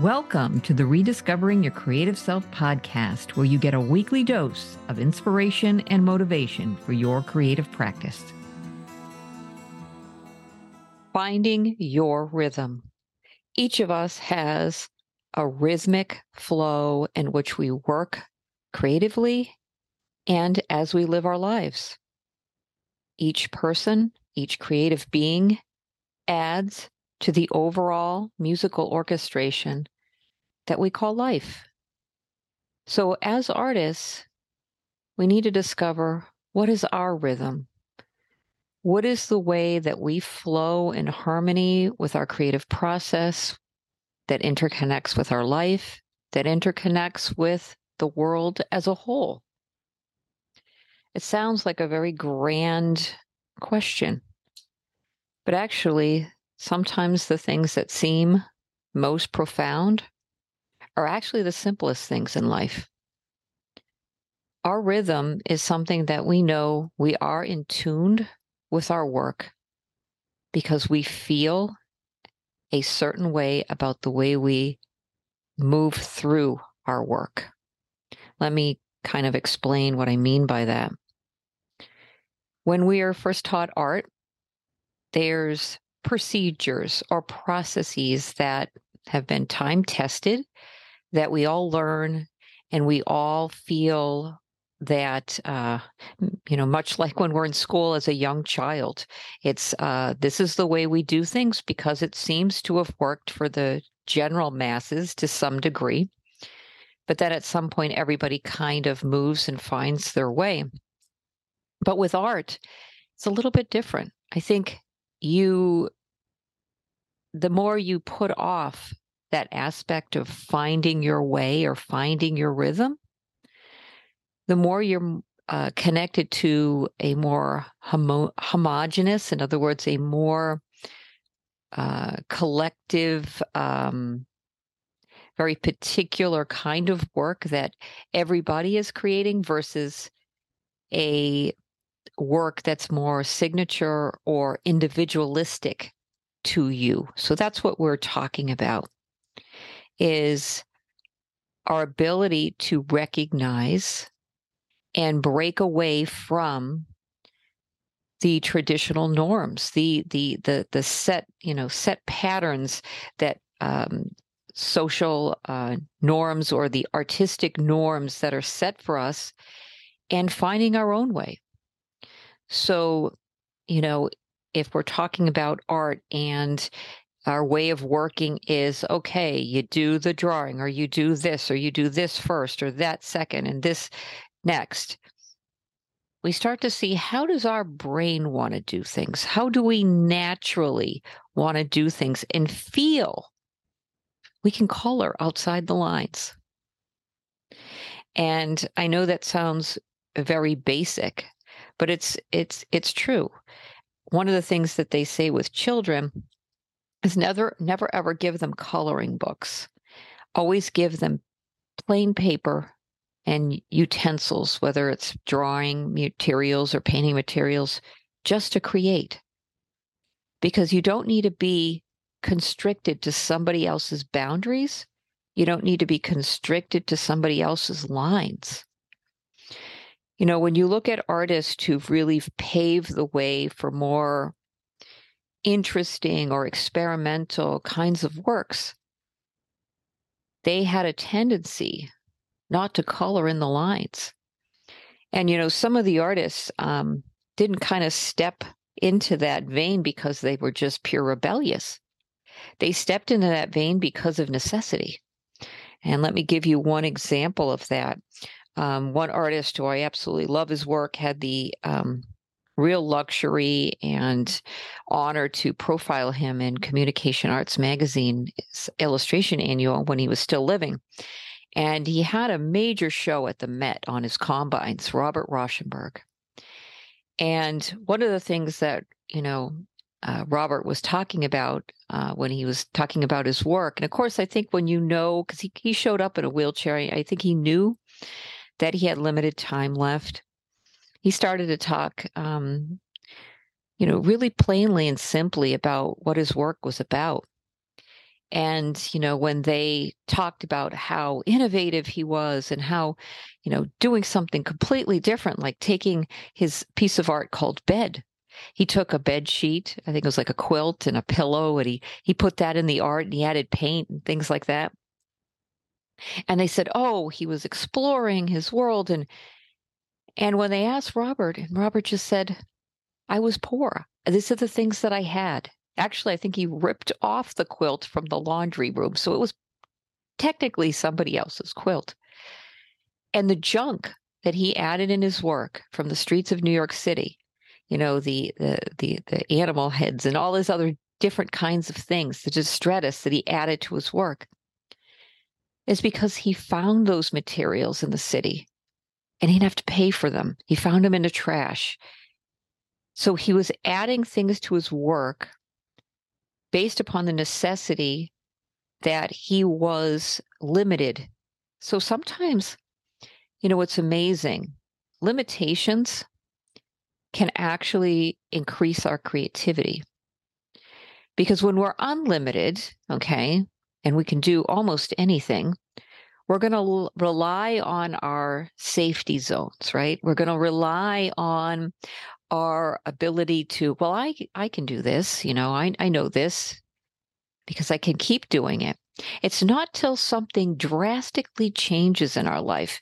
Welcome to the Rediscovering Your Creative Self podcast, where you get a weekly dose of inspiration and motivation for your creative practice. Finding your rhythm. Each of us has a rhythmic flow in which we work creatively and as we live our lives. Each person, each creative being adds to the overall musical orchestration that we call life. So, as artists, we need to discover what is our rhythm? What is the way that we flow in harmony with our creative process that interconnects with our life, that interconnects with the world as a whole? It sounds like a very grand question, but actually, sometimes the things that seem most profound are actually the simplest things in life. Our rhythm is something that we know we are in tuned with our work because we feel a certain way about the way we move through our work. Let me kind of explain what I mean by that. When we are first taught art, there's procedures or processes that have been time tested that we all learn and we all feel that uh, you know much like when we're in school as a young child it's uh, this is the way we do things because it seems to have worked for the general masses to some degree. But then at some point everybody kind of moves and finds their way. But with art it's a little bit different. I think you the more you put off that aspect of finding your way or finding your rhythm, the more you're uh, connected to a more homo- homogenous, in other words, a more uh, collective, um, very particular kind of work that everybody is creating versus a work that's more signature or individualistic to you. So that's what we're talking about is our ability to recognize and break away from the traditional norms, the the the the set you know set patterns that um, social uh, norms or the artistic norms that are set for us, and finding our own way. So, you know, if we're talking about art and our way of working is okay, you do the drawing, or you do this, or you do this first, or that second, and this next. We start to see how does our brain want to do things? How do we naturally want to do things and feel we can color outside the lines? And I know that sounds very basic, but it's it's it's true. One of the things that they say with children is never never ever give them coloring books. Always give them plain paper and utensils, whether it's drawing materials or painting materials, just to create. Because you don't need to be constricted to somebody else's boundaries. You don't need to be constricted to somebody else's lines. You know, when you look at artists who've really paved the way for more interesting or experimental kinds of works, they had a tendency not to color in the lines. And, you know, some of the artists um, didn't kind of step into that vein because they were just pure rebellious. They stepped into that vein because of necessity. And let me give you one example of that. Um, one artist who I absolutely love his work had the um, real luxury and honor to profile him in Communication Arts Magazine illustration annual when he was still living. And he had a major show at the Met on his combines, Robert Rauschenberg. And one of the things that, you know, uh, Robert was talking about uh, when he was talking about his work. And of course, I think when you know, because he, he showed up in a wheelchair, I think he knew that he had limited time left he started to talk, um, you know, really plainly and simply about what his work was about. And, you know, when they talked about how innovative he was and how, you know, doing something completely different, like taking his piece of art called bed. He took a bed sheet, I think it was like a quilt and a pillow, and he he put that in the art and he added paint and things like that. And they said, "Oh, he was exploring his world." And and when they asked Robert, and Robert just said, "I was poor. These are the things that I had." Actually, I think he ripped off the quilt from the laundry room. So it was technically somebody else's quilt. And the junk that he added in his work from the streets of New York City, you know, the the the, the animal heads and all his other different kinds of things, the detritus that he added to his work, is because he found those materials in the city and he didn't have to pay for them. He found them in the trash. So he was adding things to his work based upon the necessity that he was limited. So sometimes, you know, what's amazing, limitations can actually increase our creativity. Because when we're unlimited, okay, and we can do almost anything, we're going to l- rely on our safety zones, right? We're going to rely on our ability to well i i can do this you know i i know this because i can keep doing it it's not till something drastically changes in our life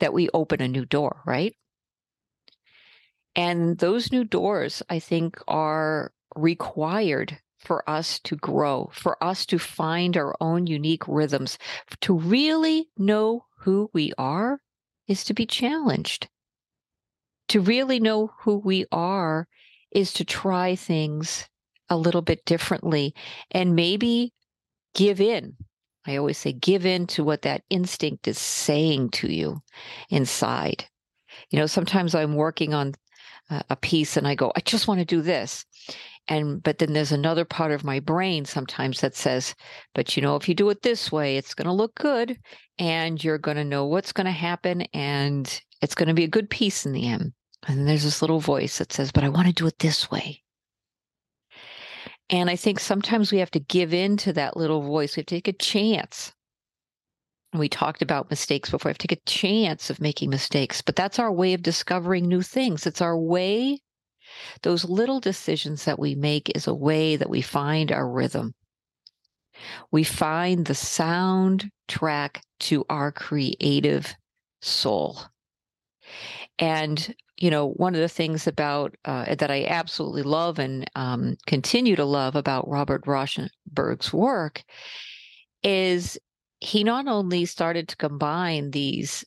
that we open a new door right and those new doors i think are required for us to grow for us to find our own unique rhythms to really know who we are is to be challenged to really know who we are is to try things a little bit differently and maybe give in. I always say, give in to what that instinct is saying to you inside. You know, sometimes I'm working on uh, a piece and I go, I just want to do this. And, but then there's another part of my brain sometimes that says, but you know, if you do it this way, it's going to look good and you're going to know what's going to happen and it's going to be a good piece in the end. And there's this little voice that says, but I want to do it this way. And I think sometimes we have to give in to that little voice. We have to take a chance. We talked about mistakes before. We have to take a chance of making mistakes, but that's our way of discovering new things. It's our way. Those little decisions that we make is a way that we find our rhythm. We find the sound track to our creative soul. And you know, one of the things about uh, that I absolutely love and um, continue to love about Robert Rauschenberg's work is he not only started to combine these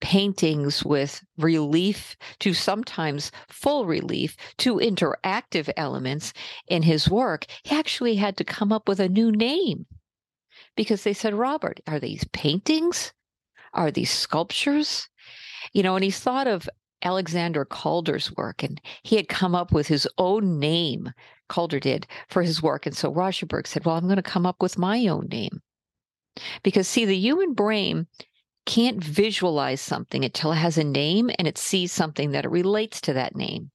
paintings with relief to sometimes full relief to interactive elements in his work, he actually had to come up with a new name because they said, Robert, are these paintings? Are these sculptures? You know, and he thought of Alexander Calder's work, and he had come up with his own name, Calder did, for his work. And so Rauschenberg said, Well, I'm going to come up with my own name. Because, see, the human brain can't visualize something until it has a name and it sees something that it relates to that name.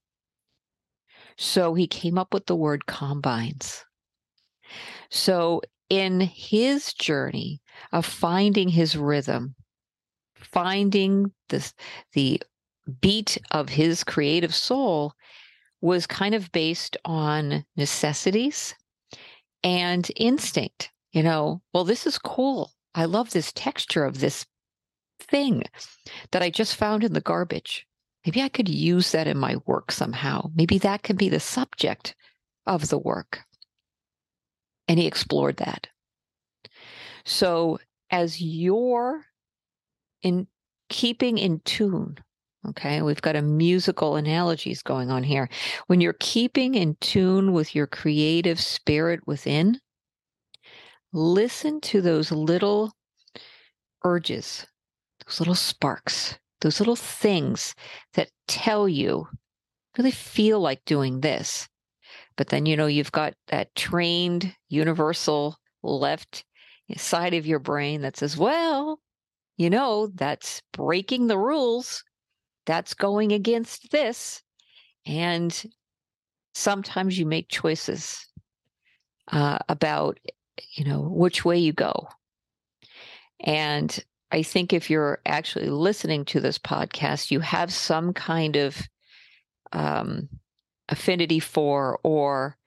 So he came up with the word combines. So, in his journey of finding his rhythm, finding this, the beat of his creative soul was kind of based on necessities and instinct. You know, well, this is cool. I love this texture of this thing that I just found in the garbage. Maybe I could use that in my work somehow. Maybe that can be the subject of the work. And he explored that. So, as you're in keeping in tune Okay, we've got a musical analogies going on here. When you're keeping in tune with your creative spirit within, listen to those little urges, those little sparks, those little things that tell you, really feel like doing this. But then, you know, you've got that trained universal left side of your brain that says, well, you know, that's breaking the rules that's going against this. And sometimes you make choices uh, about you know, which way you go. And I think if you're actually listening to this podcast, you have some kind of um, affinity for or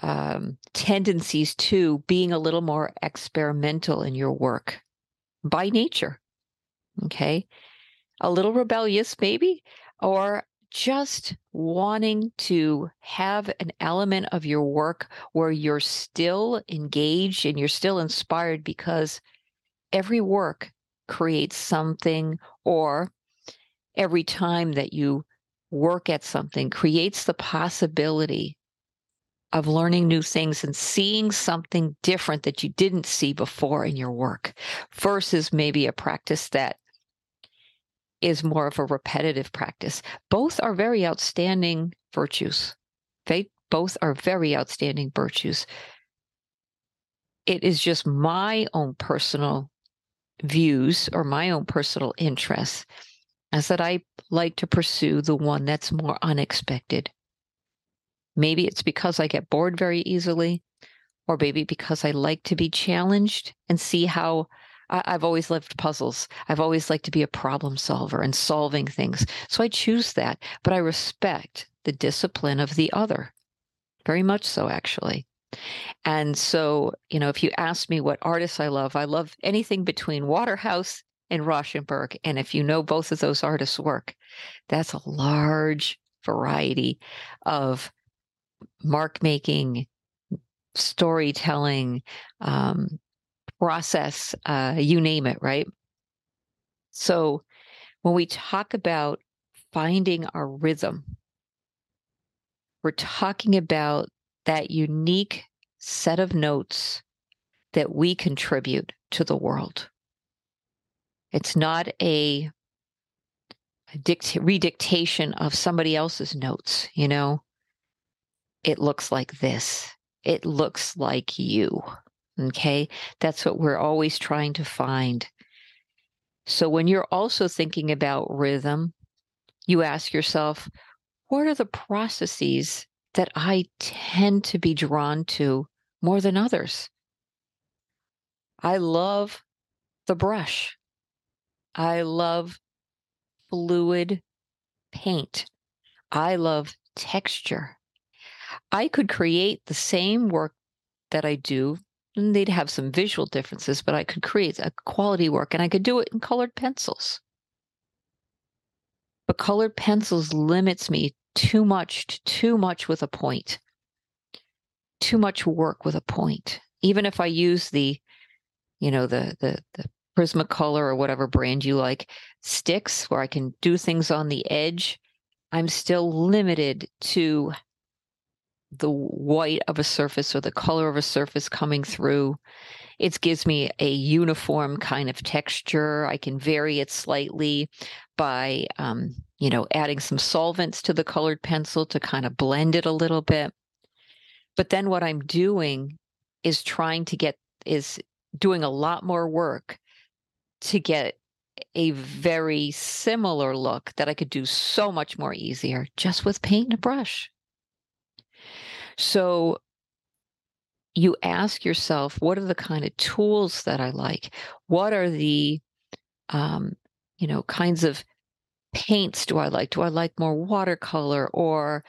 um, tendencies to being a little more experimental in your work by nature. Okay. A little rebellious, maybe, or just wanting to have an element of your work where you're still engaged and you're still inspired because every work creates something, or every time that you work at something creates the possibility of learning new things and seeing something different that you didn't see before in your work versus maybe a practice that is more of a repetitive practice. Both are very outstanding virtues. They both are very outstanding virtues. It is just my own personal views or my own personal interests as that I like to pursue the one that's more unexpected. Maybe it's because I get bored very easily, or maybe because I like to be challenged and see how I, have always loved puzzles. I've always liked to be a problem solver and solving things. So I choose that, but I respect the discipline of the other. Very much so, actually. And so, you know, if you ask me what artists I love, I love anything between Waterhouse and Rauschenberg. And if you know both of those artists' work, that's a large variety of mark making, storytelling, um, process, uh, you name it, right? So when we talk about finding our rhythm, we're talking about that unique set of notes that we contribute to the world. It's not a, a dict- redictation of somebody else's notes, you know? It looks like this. It looks like you. Okay. That's what we're always trying to find. So when you're also thinking about rhythm, you ask yourself, what are the processes that I tend to be drawn to more than others? I love the brush. I love fluid paint. I love texture. I could create the same work that I do and they'd have some visual differences, but I could create a quality work and I could do it in colored pencils. But colored pencils limits me too much to too much with a point. Too much work with a point. Even if I use the, you know, the the the Prismacolor or whatever brand you like sticks where I can do things on the edge, I'm still limited to the white of a surface or the color of a surface coming through. It gives me a uniform kind of texture. I can vary it slightly by, um, you know, adding some solvents to the colored pencil to kind of blend it a little bit. But then what I'm doing is trying to get, is doing a lot more work to get a very similar look that I could do so much more easier just with paint and a brush. So you ask yourself, what are the kind of tools that I like? What are the, um, you know, kinds of paints do I like? Do I like more watercolor or,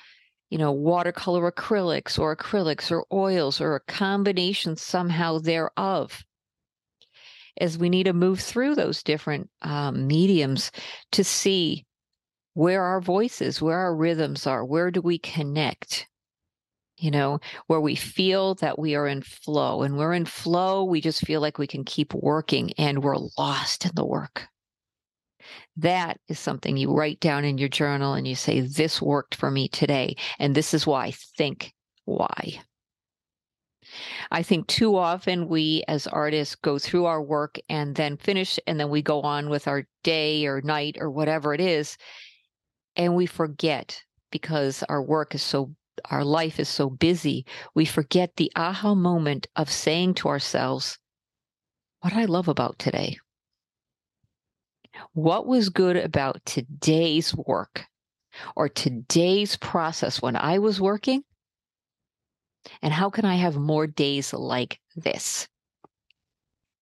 you know, watercolor acrylics or acrylics or oils or a combination somehow thereof? As we need to move through those different um, mediums to see where our voices, where our rhythms are, where do we connect? you know, where we feel that we are in flow. And we're in flow, we just feel like we can keep working and we're lost in the work. That is something you write down in your journal and you say, This worked for me today. And this is why. Think why. I think too often we as artists go through our work and then finish, and then we go on with our day or night or whatever it is. And we forget because our work is so our life is so busy, we forget the aha moment of saying to ourselves, What I love about today? What was good about today's work or today's process when I was working? And how can I have more days like this?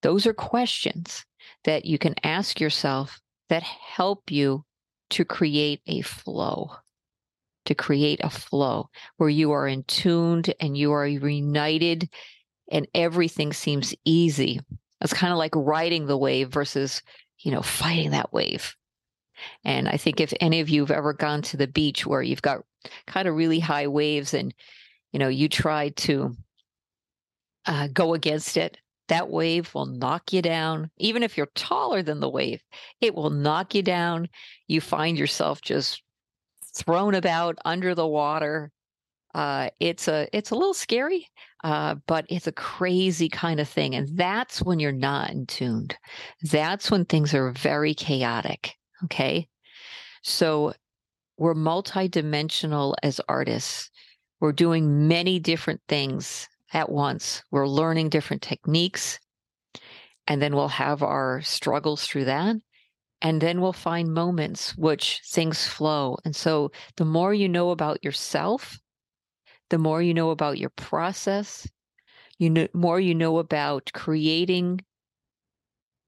Those are questions that you can ask yourself that help you to create a flow, to create a flow where you are in tuned and you are united and everything seems easy. It's kind of like riding the wave versus, you know, fighting that wave. And I think if any of you have ever gone to the beach where you've got kind of really high waves and, you know, you try to uh, go against it, that wave will knock you down. Even if you're taller than the wave, it will knock you down. You find yourself just thrown about under the water. Uh, it's a it's a little scary, uh, but it's a crazy kind of thing, and that's when you're not in tuned. That's when things are very chaotic. Okay, so we're multidimensional as artists. We're doing many different things at once. We're learning different techniques, and then we'll have our struggles through that. And then we'll find moments which things flow. And so the more you know about yourself, the more you know about your process, you know more you know about creating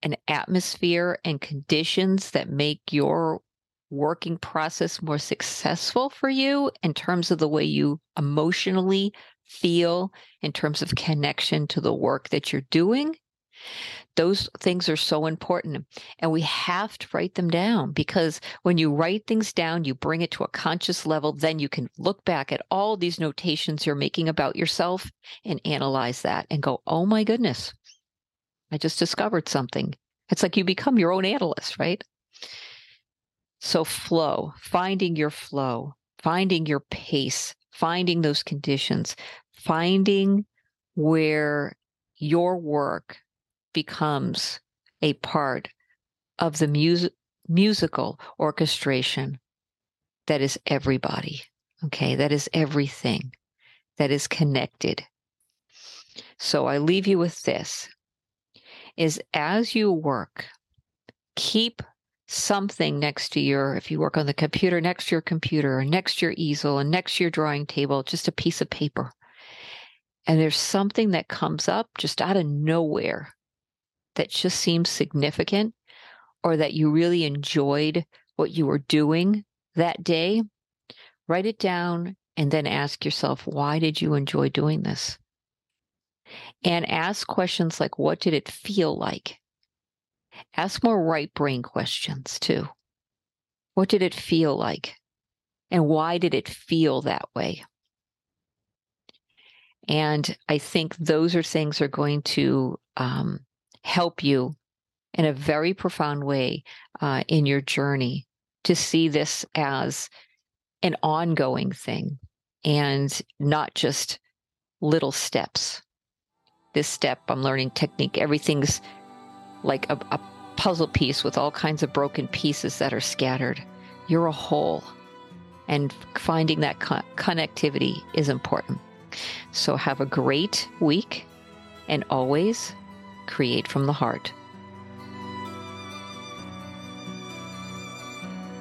an atmosphere and conditions that make your working process more successful for you in terms of the way you emotionally feel in terms of connection to the work that you're doing. Those things are so important. And we have to write them down because when you write things down, you bring it to a conscious level. Then you can look back at all these notations you're making about yourself and analyze that and go, oh my goodness, I just discovered something. It's like you become your own analyst, right? So, flow, finding your flow, finding your pace, finding those conditions, finding where your work becomes a part of the music musical orchestration that is everybody okay? That is everything that is connected. So i leave you with this is as you work keep something next to your, if you work on the computer, next to your computer, or next to your easel, and next to your drawing table, just a piece of paper. And there's something that comes up just out of nowhere that just seems significant or that you really enjoyed what you were doing that day, write it down and then ask yourself, why did you enjoy doing this? And ask questions like, what did it feel like? Ask more right brain questions too. What did it feel like? And why did it feel that way? And I think those are things are going to um, help you in a very profound way uh, in your journey to see this as an ongoing thing and not just little steps. This step, I'm learning technique, everything's like a, a puzzle piece with all kinds of broken pieces that are scattered. You're a whole. And finding that co- connectivity is important. So have a great week and always create from the heart.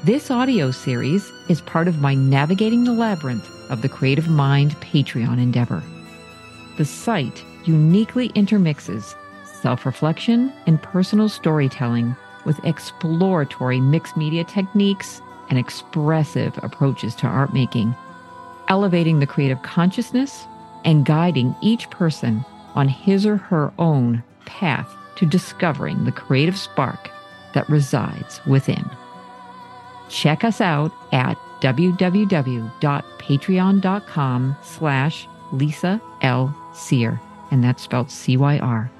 This audio series is part of my Navigating the Labyrinth of the Creative Mind Patreon endeavor. The site uniquely intermixes self reflection, and personal storytelling with exploratory mixed media techniques and expressive approaches to art making, elevating the creative consciousness and guiding each person on his or her own path to discovering the creative spark that resides within. Check us out at www.patreon.com slash Lisa L. Cyr, and that's spelled C-Y-R.